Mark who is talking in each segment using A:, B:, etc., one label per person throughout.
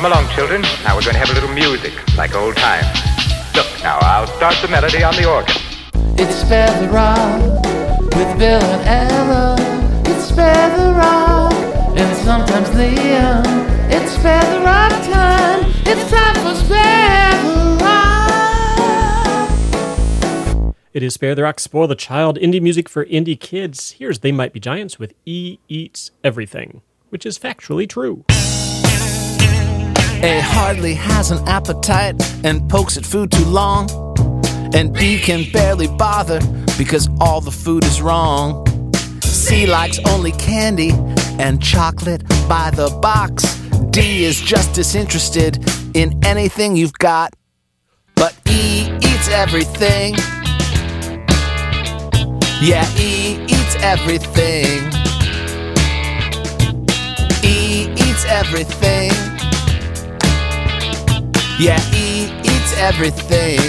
A: Come along, children. Now we're going to have a little music, like old times. Look, now I'll start the melody on the organ.
B: It's Spare the Rock with Bill and Ella. It's Spare the Rock and sometimes Liam. It's Spare the Rock time. It's time for Spare the Rock.
C: It is Spare the Rock, Spoil the Child, indie music for indie kids. Here's They Might Be Giants with E Eats Everything, which is factually true.
B: A hardly has an appetite and pokes at food too long. And B can barely bother because all the food is wrong. C likes only candy and chocolate by the box. D is just disinterested in anything you've got. But E eats everything. Yeah, E eats everything. E eats everything. Yeah, E eats everything.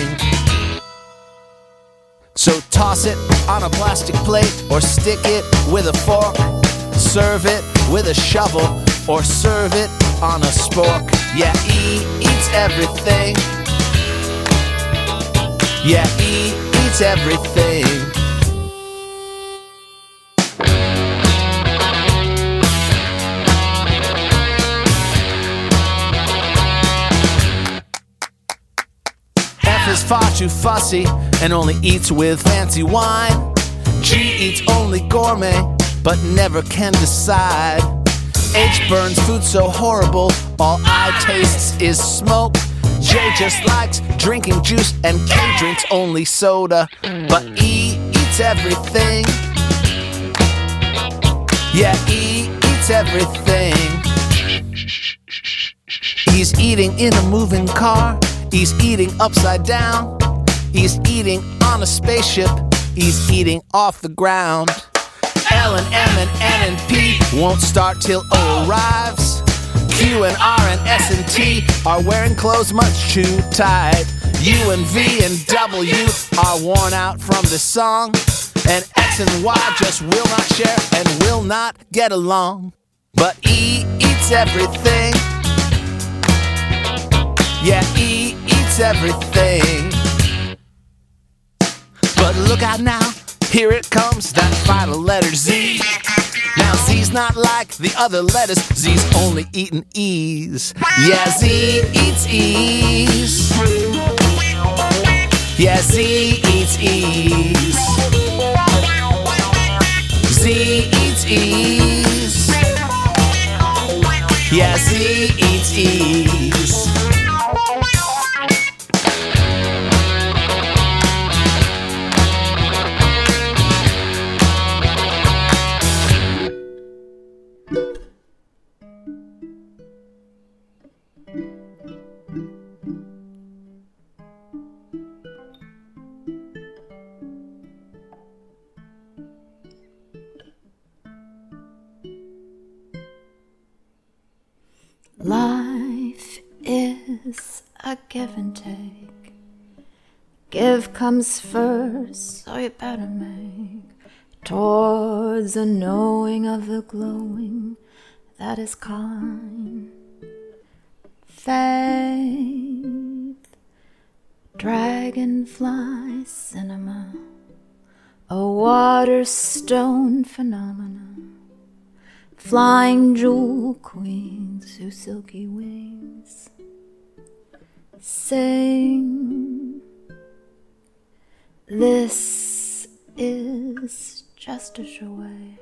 B: So toss it on a plastic plate or stick it with a fork. Serve it with a shovel or serve it on a spork. Yeah, E eats everything. Yeah, E eats everything. Far too fussy and only eats with fancy wine. G eats only gourmet but never can decide. H burns food so horrible, all I tastes is smoke. J just likes drinking juice and K drinks only soda. But E eats everything. Yeah, E eats everything. He's eating in a moving car. He's eating upside down. He's eating on a spaceship. He's eating off the ground. L and M and N and P won't start till O arrives. Q and R and S and T are wearing clothes much too tight. U and V and W are worn out from the song. And X and Y just will not share and will not get along. But E eats everything. Yeah, E eats everything. But look out now, here it comes, that final letter Z. Now Z's not like the other letters, Z's only eating E's. Yeah, Z eats E's. Yeah, Z eats E's. Z eats E's. Yeah, Z eats E's.
D: Life is a give and take. Give comes first, so you better make towards a knowing of the glowing that is kind. Faith, dragonfly cinema, a waterstone phenomenon flying jewel queens whose silky wings sing. This is just a joy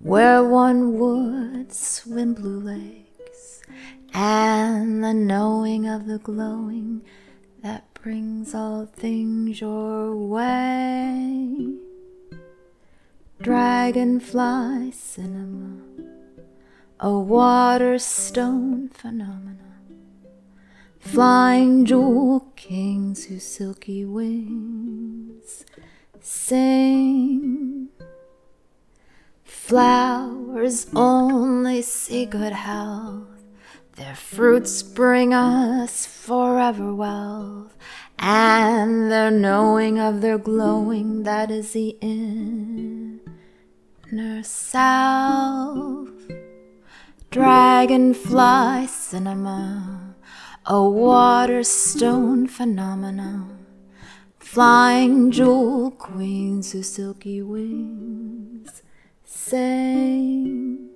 D: where one would swim blue lakes and the knowing of the glowing that brings all things your way. Dragonfly cinema, a water stone phenomena, flying jewel kings whose silky wings sing. Flowers only see good health, their fruits bring us forever wealth, and their knowing of their glowing that is the inner self. Dragonfly
E: cinema, a waterstone phenomenon. Flying jewel queens whose silky wings sing.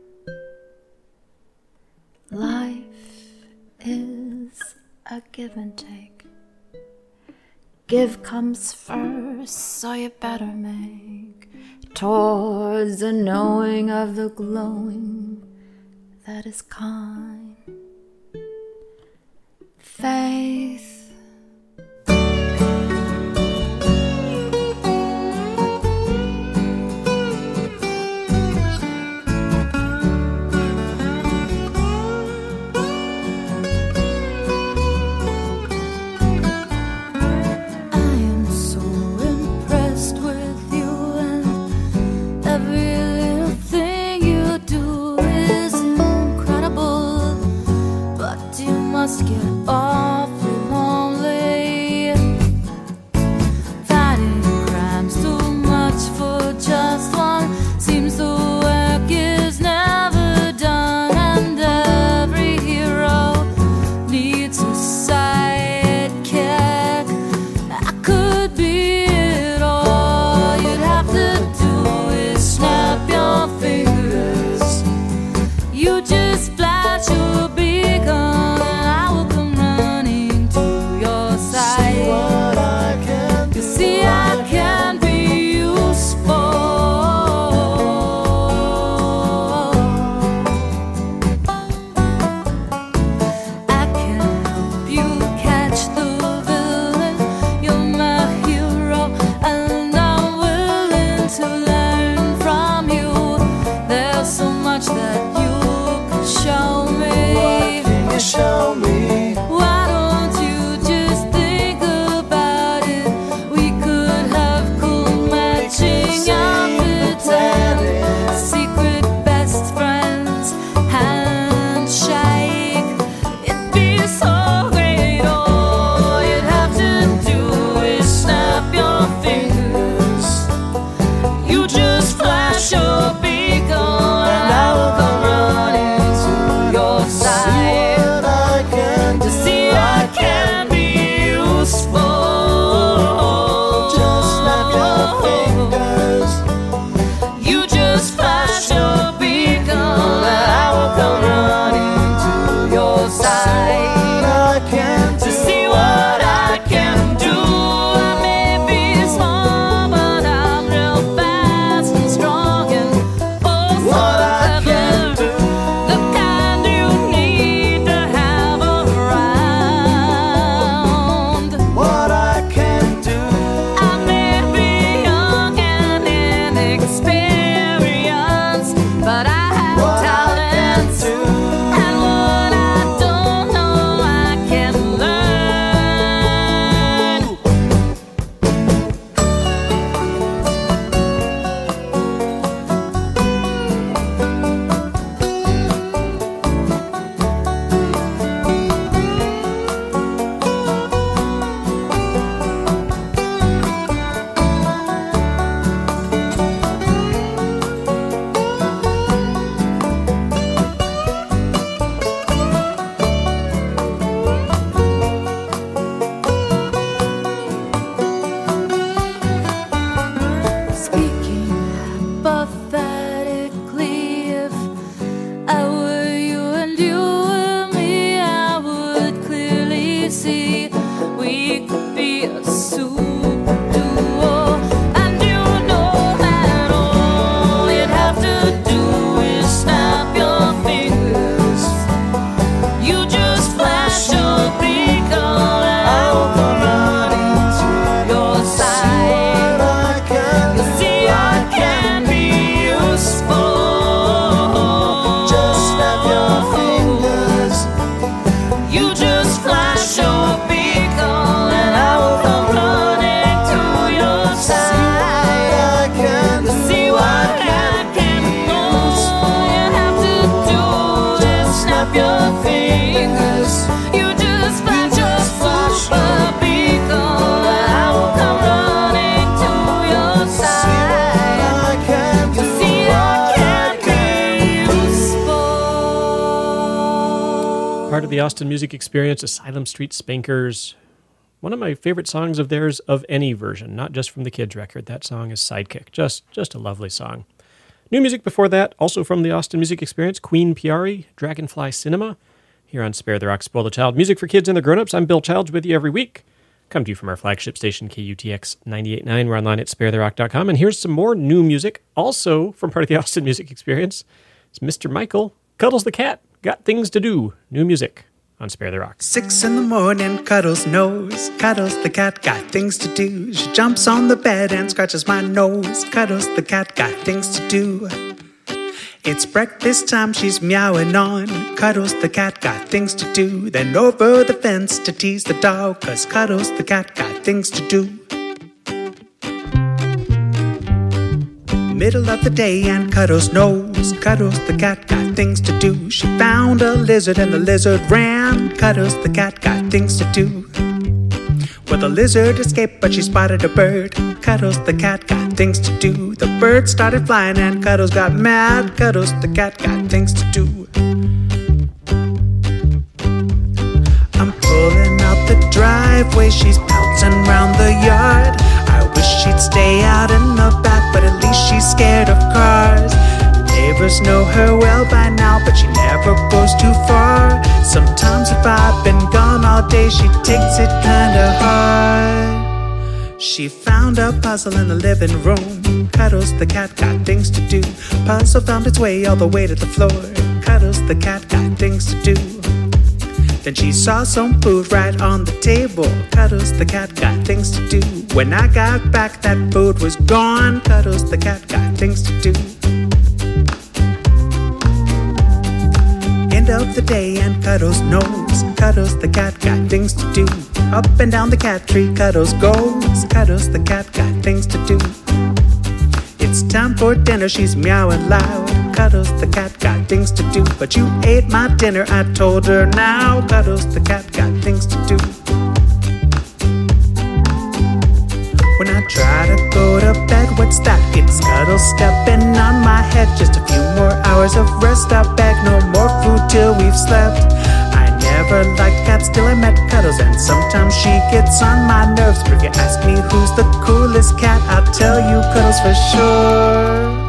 E: Life is a give and take. Give comes first, so you better make towards the knowing of the glowing that is kind.
C: Austin Music Experience, Asylum Street Spankers. One of my favorite songs of theirs of any version, not just from the kids record. That song is Sidekick. Just just a lovely song. New music before that, also from the Austin Music Experience, Queen Piarei, Dragonfly Cinema, here on Spare the Rock, Spoil the Child. Music for kids and the grown-ups. I'm Bill Childs with you every week. Come to you from our flagship station, KUTX 98.9. We're online at sparetherock.com. And here's some more new music, also from part of the Austin Music Experience. It's Mr. Michael, Cuddles the Cat, Got Things to Do, new music on Spare the Rock.
F: Six in the morning, Cuddles nose. Cuddles the cat, got things to do. She jumps on the bed and scratches my nose. Cuddles the cat, got things to do. It's breakfast time, she's meowing on. Cuddles the cat, got things to do. Then over the fence to tease the dog, cause Cuddles the cat, got things to do. Middle of the day and Cuddles knows. Cuddles the cat got things to do. She found a lizard and the lizard ran. Cuddles the cat got things to do. Well, the lizard escaped, but she spotted a bird. Cuddles the cat got things to do. The bird started flying and Cuddles got mad. Cuddles the cat got things to do. I'm pulling out the driveway, she's pouncing round the yard. Wish she'd stay out in the back, but at least she's scared of cars. Neighbors know her well by now, but she never goes too far. Sometimes if I've been gone all day, she takes it kinda hard. She found a puzzle in the living room. Cuddles the cat got things to do. Puzzle found its way all the way to the floor. Cuddles the cat got things to do. Then she saw some food right on the table. Cuddles the cat got things to do. When I got back, that food was gone. Cuddles the cat got things to do. End of the day and Cuddles knows. Cuddles the cat got things to do. Up and down the cat tree, Cuddles goes. Cuddles the cat got things to do. It's time for dinner, she's meowing loud. Cuddles the cat got things to do. But you ate my dinner, I told her now. Cuddles the cat got things to do. When I try to go to bed, what's that? It's Cuddles stepping on my head. Just a few more hours of rest. I beg no more food till we've slept. I never liked cats till I met Cuddles, and sometimes she gets on my nerves. But if you ask me who's the coolest cat, I'll tell you Cuddles for sure.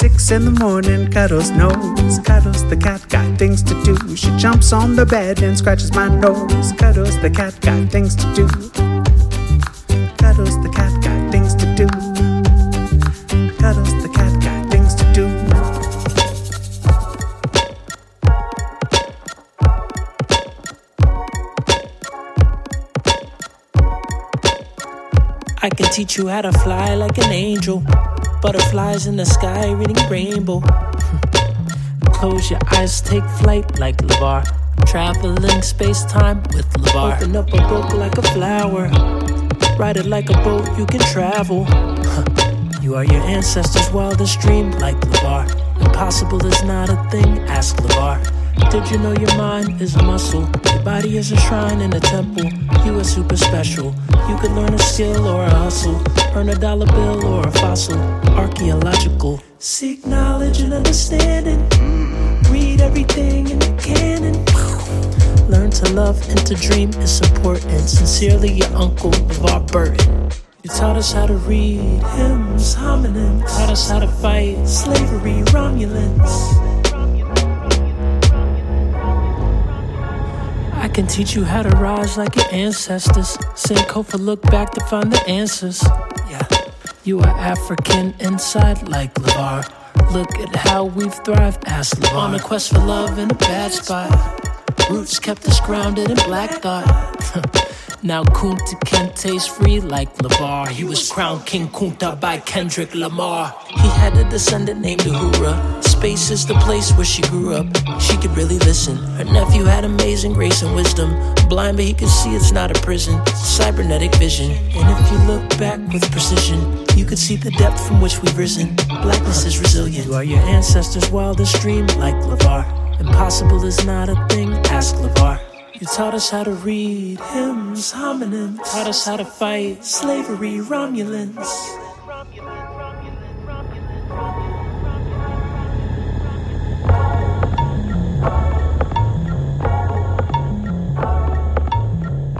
F: Six in the morning, Cuddles knows. Cuddles the cat got things to do. She jumps on the bed and scratches my nose. Cuddles the cat got things to do. Cuddles the cat got things to do. Cuddles the cat got things to do.
G: I can teach you how to fly like an angel. Butterflies in the sky reading rainbow. Close your eyes, take flight like LeVar. Traveling space time with LeVar. Open up a book like a flower. Ride it like a boat, you can travel. You are your ancestors' wildest dream like LeVar. Impossible is not a thing, ask LeVar. Did you know your mind is a muscle? Your body is a shrine in a temple. You are super special. You could learn a skill or a hustle. Earn a dollar bill or a fossil. Archaeological. Seek knowledge and understanding. Read everything in the canon. Learn to love and to dream is important. Sincerely, your uncle, LeVar Burton. You taught us how to read hymns, homonyms. Taught us how to fight slavery, Romulans. Can teach you how to rise like your ancestors. Sankofa look back to find the answers. Yeah, you are African inside like LeVar. Look at how we've thrived, ask LeVar. On a quest for love in a bad spot. Roots kept us grounded in black thought. now Kunta Kinte's free like LeVar. He was crowned King Kunta by Kendrick Lamar. He had a descendant named Uhura. Space is the place where she grew up. She could really listen. Her nephew had amazing grace and wisdom. Blind, but he could see it's not a prison. Cybernetic vision. And if you look back with precision, you could see the depth from which we've risen. Blackness is resilient. You are your ancestors' wildest dream, like LeVar. Impossible is not a thing, ask LeVar. You taught us how to read hymns, hominins. Taught us how to fight slavery, Romulans.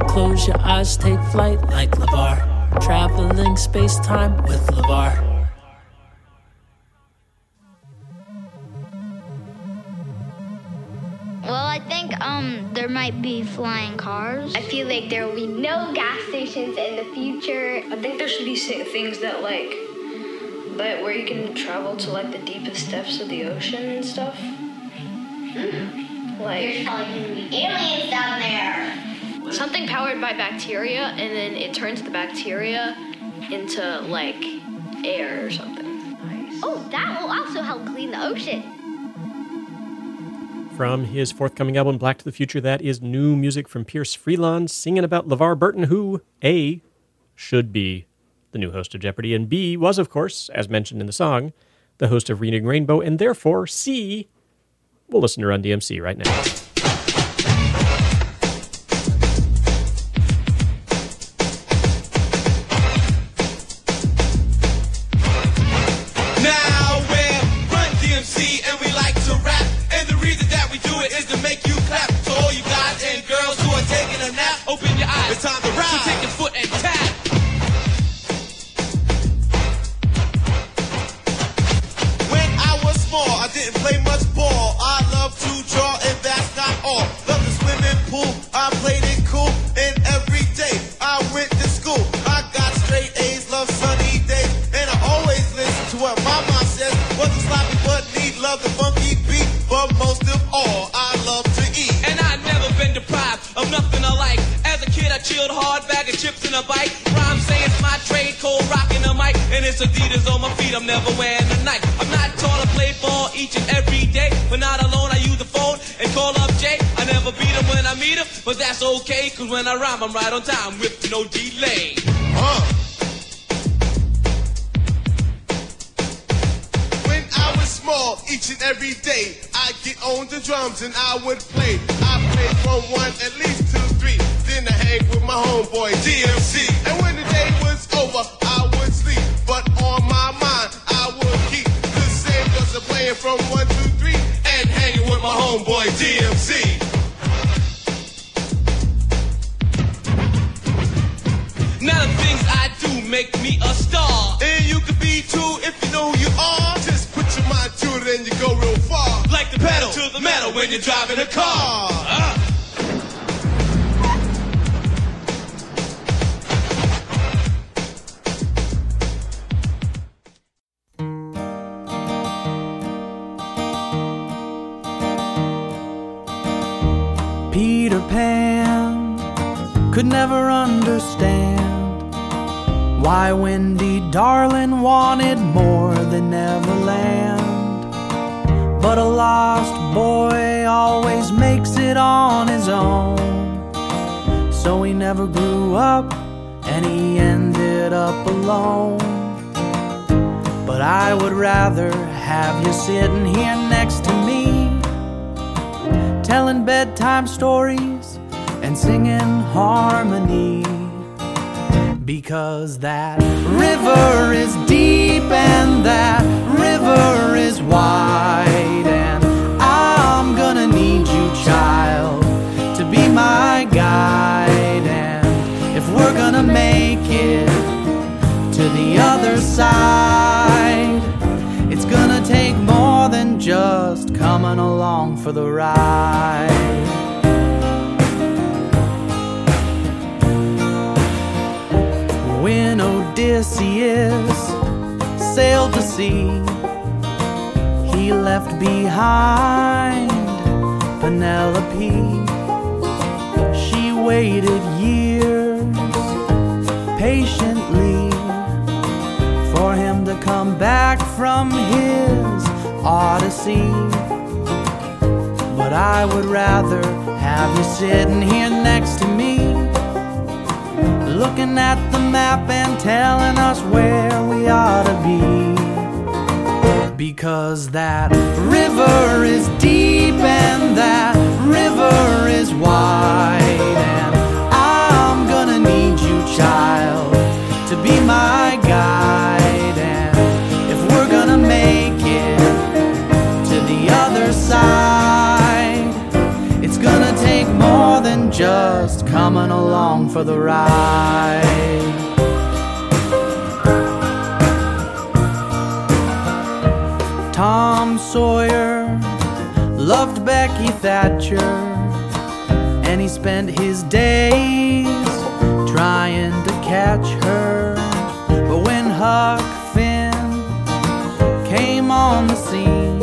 G: Close your eyes, take flight like LeVar. Traveling space time with LeVar.
H: Might be flying cars.
I: I feel like there will be no gas stations in the future.
J: I think there should be things that like that where you can travel to like the deepest depths of the ocean and stuff. Hmm. Like
H: There's probably gonna be aliens down there.
J: something powered by bacteria and then it turns the bacteria into like air or something.
H: Oh, that will also help clean the ocean.
C: From his forthcoming album, Black to the Future, that is new music from Pierce Freelon singing about LeVar Burton, who, A, should be the new host of Jeopardy, and B, was, of course, as mentioned in the song, the host of Reading Rainbow, and therefore, C, we'll listen to Run DMC right now.
K: Now it's
L: Adidas on my feet, I'm never wearing a Nike. I'm not tall to play ball each and every day. But not alone, I use the phone and call up Jay. I never beat him when I meet him, but that's okay. Cause when I rhyme, I'm right on time with no delay.
K: Huh. When I was small, each and every day, I'd get on the drums and I would play. I played from one at least to three. Then I hang with my homeboy DMC. And when the day was over, playing from one to three and hanging with my homeboy DMC.
L: Now the things I do make me a star.
K: And you could be too if you know who you are. Just put your mind to it and you go real far.
L: Like the pedal to the metal when you're driving a car. Uh.
F: Never understand why Wendy Darling wanted more than Neverland. But a lost boy always makes it on his own. So he never grew up and he ended up alone. But I would rather have you sitting here next to me telling bedtime stories and singing harmony. Because that river is deep and that river is wide, and I'm gonna need you, child, to be my guide. And if we're gonna make it to the other side, it's gonna take more than just coming along for the ride. Odysseus sailed to sea, he left behind Penelope. She waited years patiently for him to come back from his odyssey. But I would rather have you sitting here next to me, looking at the map and telling us where we ought to be. Because that river is deep and that river is wide, and I'm gonna need you, child, to be my guide. And if we're gonna make it to the other side, it's gonna take more than
M: just coming along for the ride. Tom Sawyer loved Becky Thatcher, and he spent his days trying to catch her. But when Huck Finn came on the scene,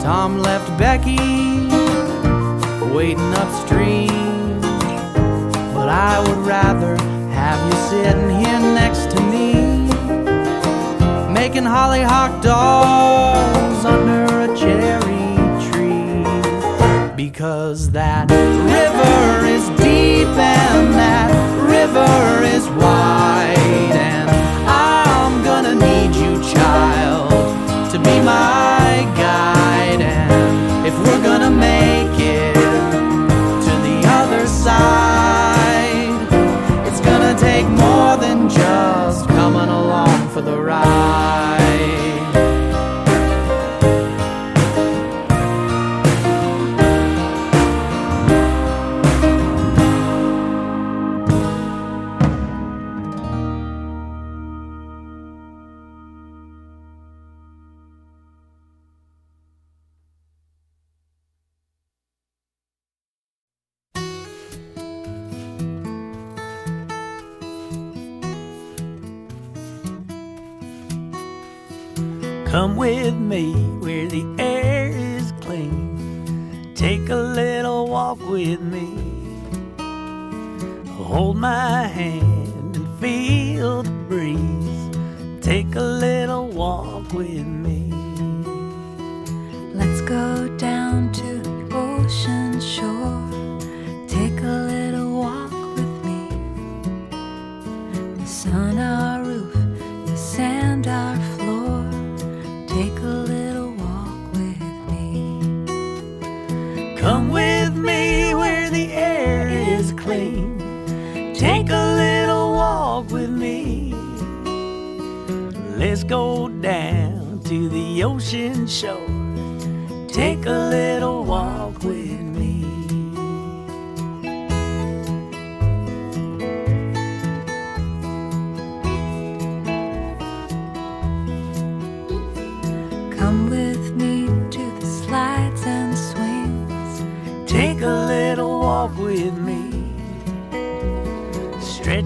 M: Tom left Becky waiting upstream. But I would rather have you sitting here next making hollyhock dolls under a cherry tree. Because that river is deep and that river is wide,
D: our roof, the sand our floor. Take a little walk with me.
N: Come with me where the air is clean. Take a little walk with me. Let's go down to the ocean shore. Take a little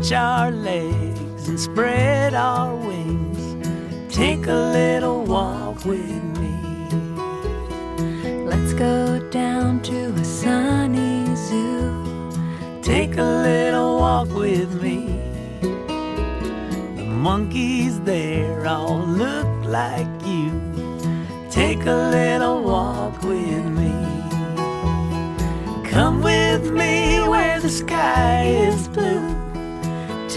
N: Stretch our legs and spread our wings. Take a little walk with me.
D: Let's go down to a sunny zoo.
N: Take a little walk with me. The monkeys there all look like you. Take a little walk with me. Come with me where the sky is blue.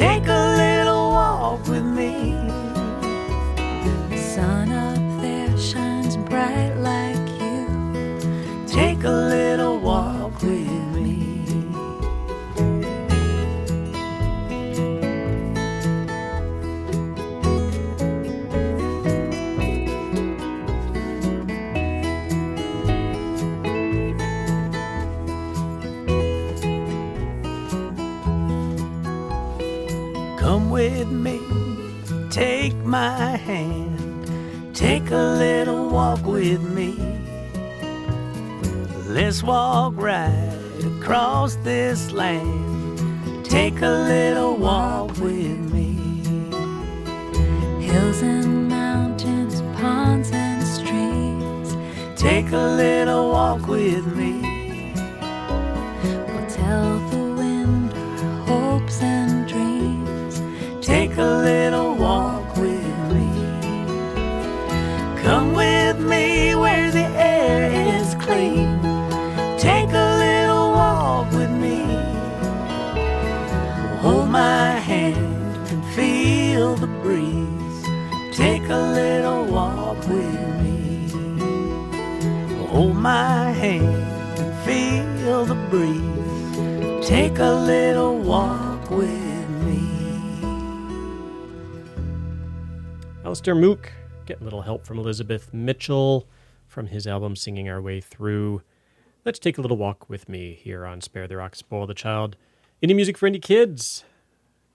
N: Take a little walk with me. My hand, take a little walk with me. Let's walk right across this land. Take a little walk with me.
D: Hills and mountains, ponds and streams.
N: Take a little walk with me. Feel the breeze. Take a little walk with me.
C: Alastair Moock, get a little help from Elizabeth Mitchell from his album Singing Our Way Through. Let's take a little walk with me here on Spare the Rock, Spoil the Child. Indie music for indie kids.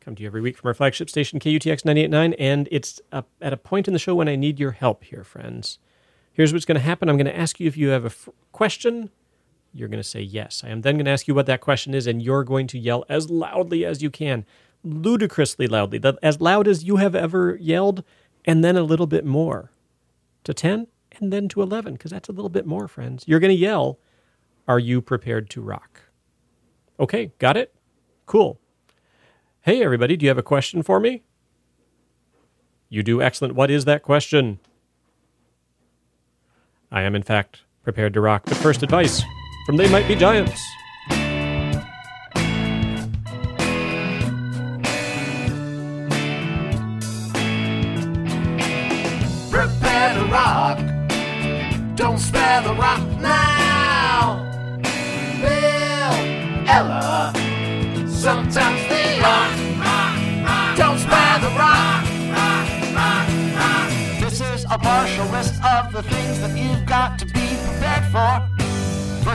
C: Come to you every week from our flagship station, KUTX 989, and it's at a point in the show when I need your help here, friends. Here's what's going to happen I'm going to ask you if you have a f- question. You're going to say yes. I am then going to ask you what that question is, and you're going to yell as loudly as you can, ludicrously loudly, as loud as you have ever yelled, and then a little bit more to 10 and then to 11, because that's a little bit more, friends. You're going to yell, Are you prepared to rock? Okay, got it? Cool. Hey, everybody, do you have a question for me? You do excellent. What is that question? I am, in fact, prepared to rock. But first, advice from They Might Be Giants.
B: Prepare to rock. Don't spare the rock now. Bill, Ella, sometimes they rock. Don't spare the rock. This is a partial list of the things that you've got to be prepared for.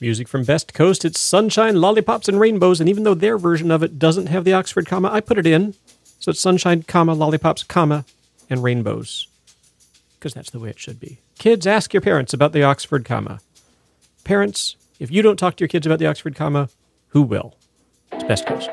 C: Music from Best Coast. It's Sunshine, Lollipops, and Rainbows. And even though their version of it doesn't have the Oxford comma, I put it in. So it's Sunshine, comma, Lollipops, comma, and Rainbows. Because that's the way it should be. Kids, ask your parents about the Oxford comma. Parents, if you don't talk to your kids about the Oxford comma, who will? It's Best Coast.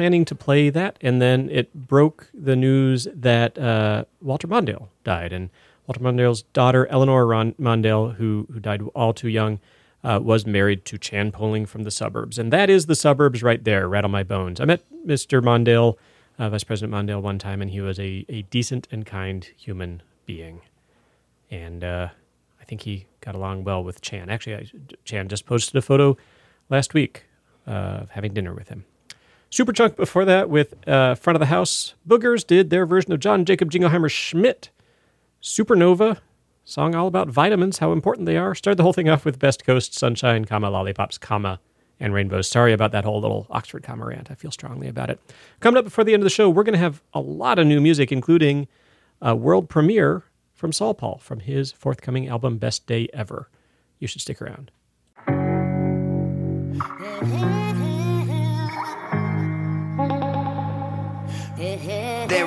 C: Planning to play that, and then it broke the news that uh, Walter Mondale died, and Walter Mondale's daughter Eleanor Ron- Mondale, who who died all too young, uh, was married to Chan Poling from the suburbs, and that is the suburbs right there. Rattle my bones. I met Mr. Mondale, uh, Vice President Mondale, one time, and he was a a decent and kind human being, and uh, I think he got along well with Chan. Actually, I, Chan just posted a photo last week uh, of having dinner with him. Superchunk before that with uh, Front of the House. Boogers did their version of John Jacob Jingleheimer Schmidt. Supernova, song all about vitamins, how important they are. Started the whole thing off with Best Coast, Sunshine, comma, Lollipops, comma, and Rainbows. Sorry about that whole little Oxford comma rant. I feel strongly about it. Coming up before the end of the show, we're going to have a lot of new music, including a world premiere from SaulPaul from his forthcoming album, Best Day Ever. You should stick around.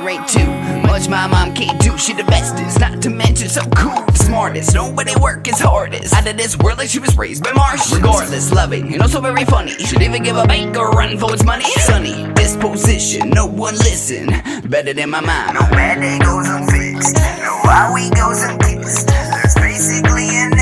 O: Ain't too much my mom can't do. She the bestest, not to mention so cool, smartest. Nobody work as hardest. Out of this world, like she was raised by Martians. Regardless, loving and also very funny. She'd even give a bank a run for its money. Sunny disposition, no one listen. Better than my mom. No day goes unfixed. No how we goes unkissed. There's basically an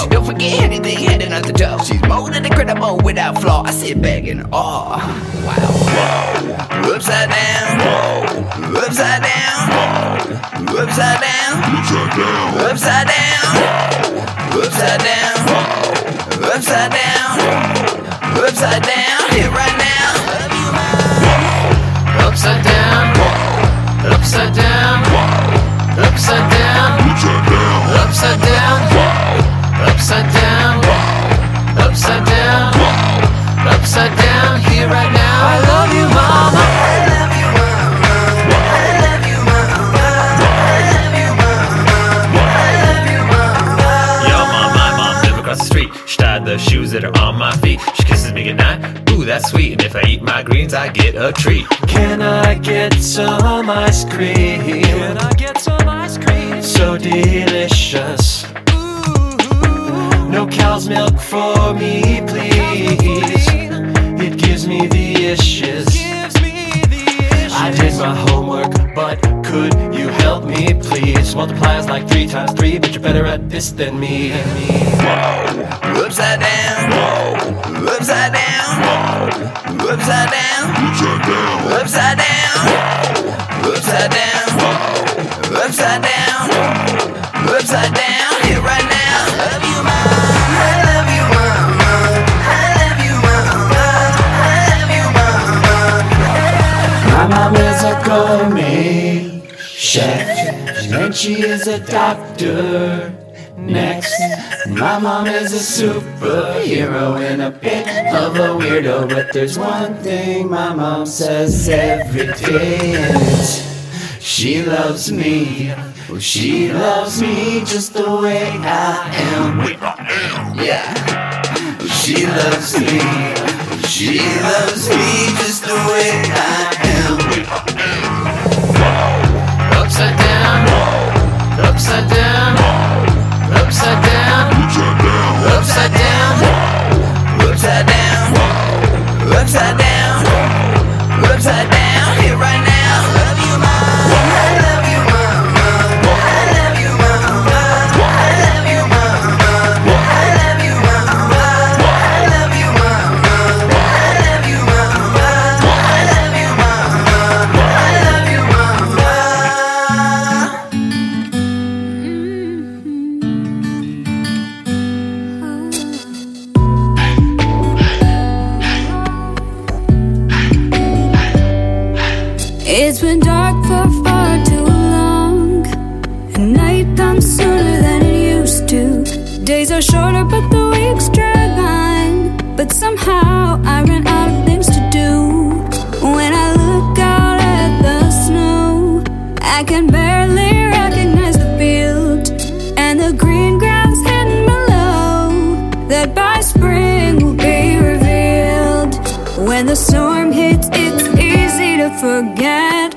O: She don't forget anything heading out the door. She's more than incredible without flaw. I sit back in awe. Wow. Whoa. Upside down. Whoa. Upside down. Whoa. Upside down. Upside down. Upside down. Whoa. Upside down. Upside down. Upside down. Here right now. Love you, mom.
P: Upside down. Upside down. Upside down. Upside down. Upside down. Upside down. Upside down. Whoa. upside down, here right now. I love you, mama. I love you. I love you, mama.
Q: Yo, mom, my mom live across the street. She tied the shoes that are on my feet. She kisses me goodnight. Ooh, that's sweet. And if I eat my greens, I get a treat.
P: Can I get some ice cream? Can I get some ice cream? So delicious. No cow's milk for me, please. It gives me the issues. I did my homework, but could you help me, please? Multiply is like three times three, but you're better at this than me.
O: Whoa. Upside down. Whoa. Upside down. Whoa. Upside down. Upside down. Upside down. Whoa. Upside down. Whoa. Upside down. Upside down. Here right now. Love you, mom.
P: Mom is a gourmet chef, and she is a doctor. Next, my mom is a superhero in a bit of a weirdo, but there's one thing my mom says every day, and it's she loves me. She loves me just the way I am. Yeah, she loves me. She loves me just the way I am. Upside down. Upside down. Upside down. Upside down.
O: Upside down. Upside down. Upside down. Upside down here right now.
R: The weeks drag on. But somehow I run out of things to do. When I look out at the snow, I can barely recognize the field and the green grass hidden below. That by spring will be revealed. When the storm hits, it's easy to forget.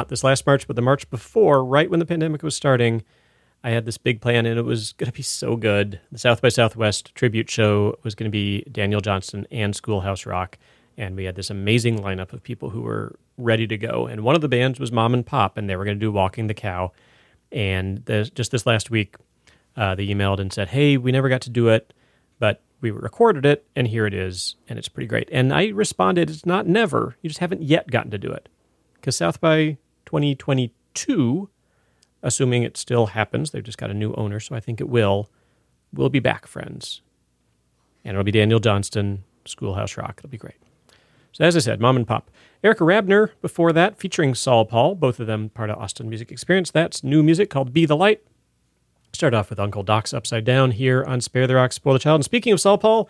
C: Not this last March, but the March before, right when the pandemic was starting, I had this big plan and it was going to be so good. The South by Southwest tribute show was going to be Daniel Johnston and Schoolhouse Rock. And we had this amazing lineup of people who were ready to go. And one of the bands was Momandpop, and they were going to do Walking the Cow. And the, just this last week, uh, they emailed and said, Hey, we never got to do it, but we recorded it, and here it is. And it's pretty great. And I responded, It's not never. You just haven't yet gotten to do it. Because South by 2022, assuming it still happens, they've just got a new owner, so I think it will. We'll be back, friends. And it'll be Daniel Johnston, Schoolhouse Rock. It'll be great. So, as I said, Momandpop. Erica Rabner before that, featuring SaulPaul, both of them part of Austin Music Experience. That's new music called Be the Light. Start off with Uncle Dox Upside Down here on Spare the Rock, Spoil the Child. And speaking of SaulPaul,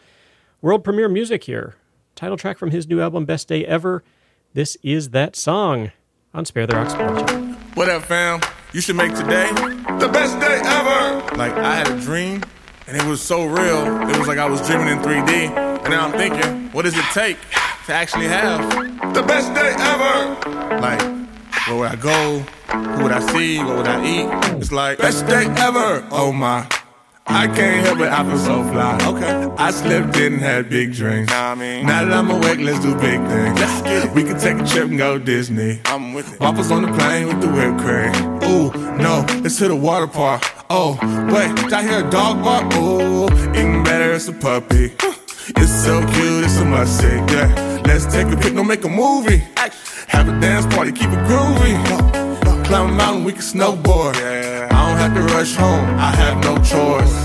C: world premiere music here. Title track from his new album, Best Day Ever. This is that song on Spare the Rock, Spoil the Child.
S: What up, fam? You should make today the best day ever. Like, I had a dream, and it was so real. It was like I was dreaming in 3D. And now I'm thinking, what does it take to actually have the best day ever? Like, where would I go? Who would I see? What would I eat? It's like, best day ever. Oh my. I can't help it, I feel so fly. Okay. I slept in and had big dreams. Now that I'm awake, let's do big things. Let's get it. We can take a trip and go Disney. I'm with it. Waffles on the plane with the whipped cream. Ooh, no, let's hit a water park. Oh, wait, did I hear a dog bark? Ooh, even better, it's a puppy. It's so cute, it's a must see. Yeah, let's take a pic, don't make a movie. Have a dance party, keep it groovy. Climb a mountain, we can snowboard. I don't have to rush home, I have no choice.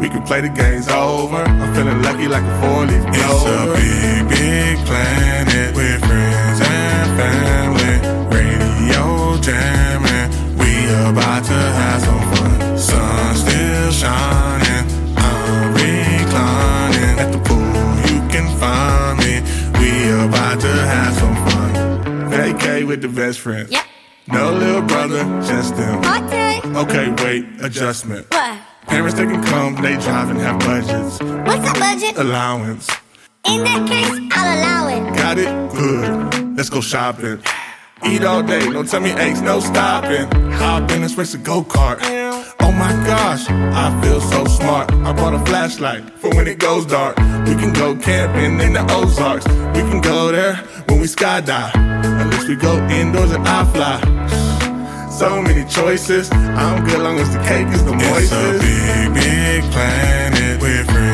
S: We can play the games over. I'm feeling lucky like a four leaf It's a big, big planet with friends and family. Radio jamming, we about to have some fun. Sun still shining, I'm reclining at the pool. You can find me. We about to have some fun. Vacay with the best friends.
T: Yep.
S: No little brother, just them.
T: Okay.
S: Okay, wait, adjustment.
T: What?
S: Parents they can come, they drive and have budgets.
T: What's a budget?
S: Allowance.
T: In that case, I'll allow it.
S: Got it? Good. Let's go shopping. Eat all day, don't tell me eggs, no stopping. Hop in, let's race a go kart. Oh my gosh, I feel so smart. I bought a flashlight for when it goes dark. We can go camping in the Ozarks. We can go there when we skydive. Unless we go indoors and I fly. So many choices. I'm good long as the cake is the moistest. It's a big, big planet with friends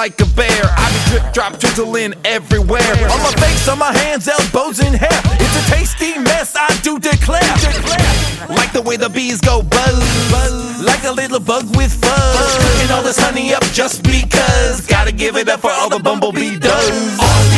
U: like a bear. I be drip drop drizzling everywhere. On my face, on my hands, elbows, and hair. It's a tasty mess, I do declare. Like the way the bees go buzz. Like a little bug with fuzz. Cooking all this honey up just because. Gotta give it up for all the bumblebee does.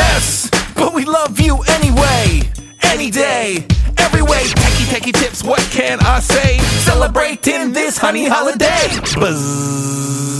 U: Mess, but we love you anyway. Any day, every way. Techie, techie tips, what can I say? Celebrating this honey holiday. Buzz.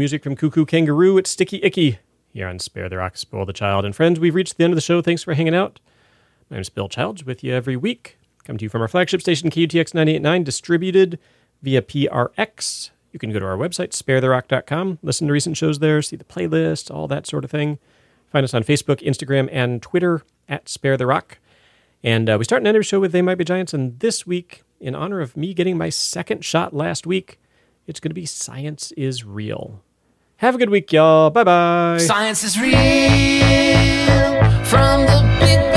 U: Music from
C: Koo Koo Kanga Roo. It's Sticky Icky here on Spare the Rock, Spoil the Child. And friends, we've reached the end of the show. Thanks for hanging out. My name's Bill Childs with you every week. Come to you from our flagship station, KUTX 989, distributed via PRX. You can go to our website, sparetherock.com, listen to recent shows there, see the playlist, all that sort of thing. Find us on Facebook, Instagram, and Twitter at Spare the Rock. And uh, we start an every show with They Might Be Giants. And this week, in honor of me getting my second shot last week, it's going to be Science is Real. Have a good week, y'all. Bye bye.
B: Science is real from the Big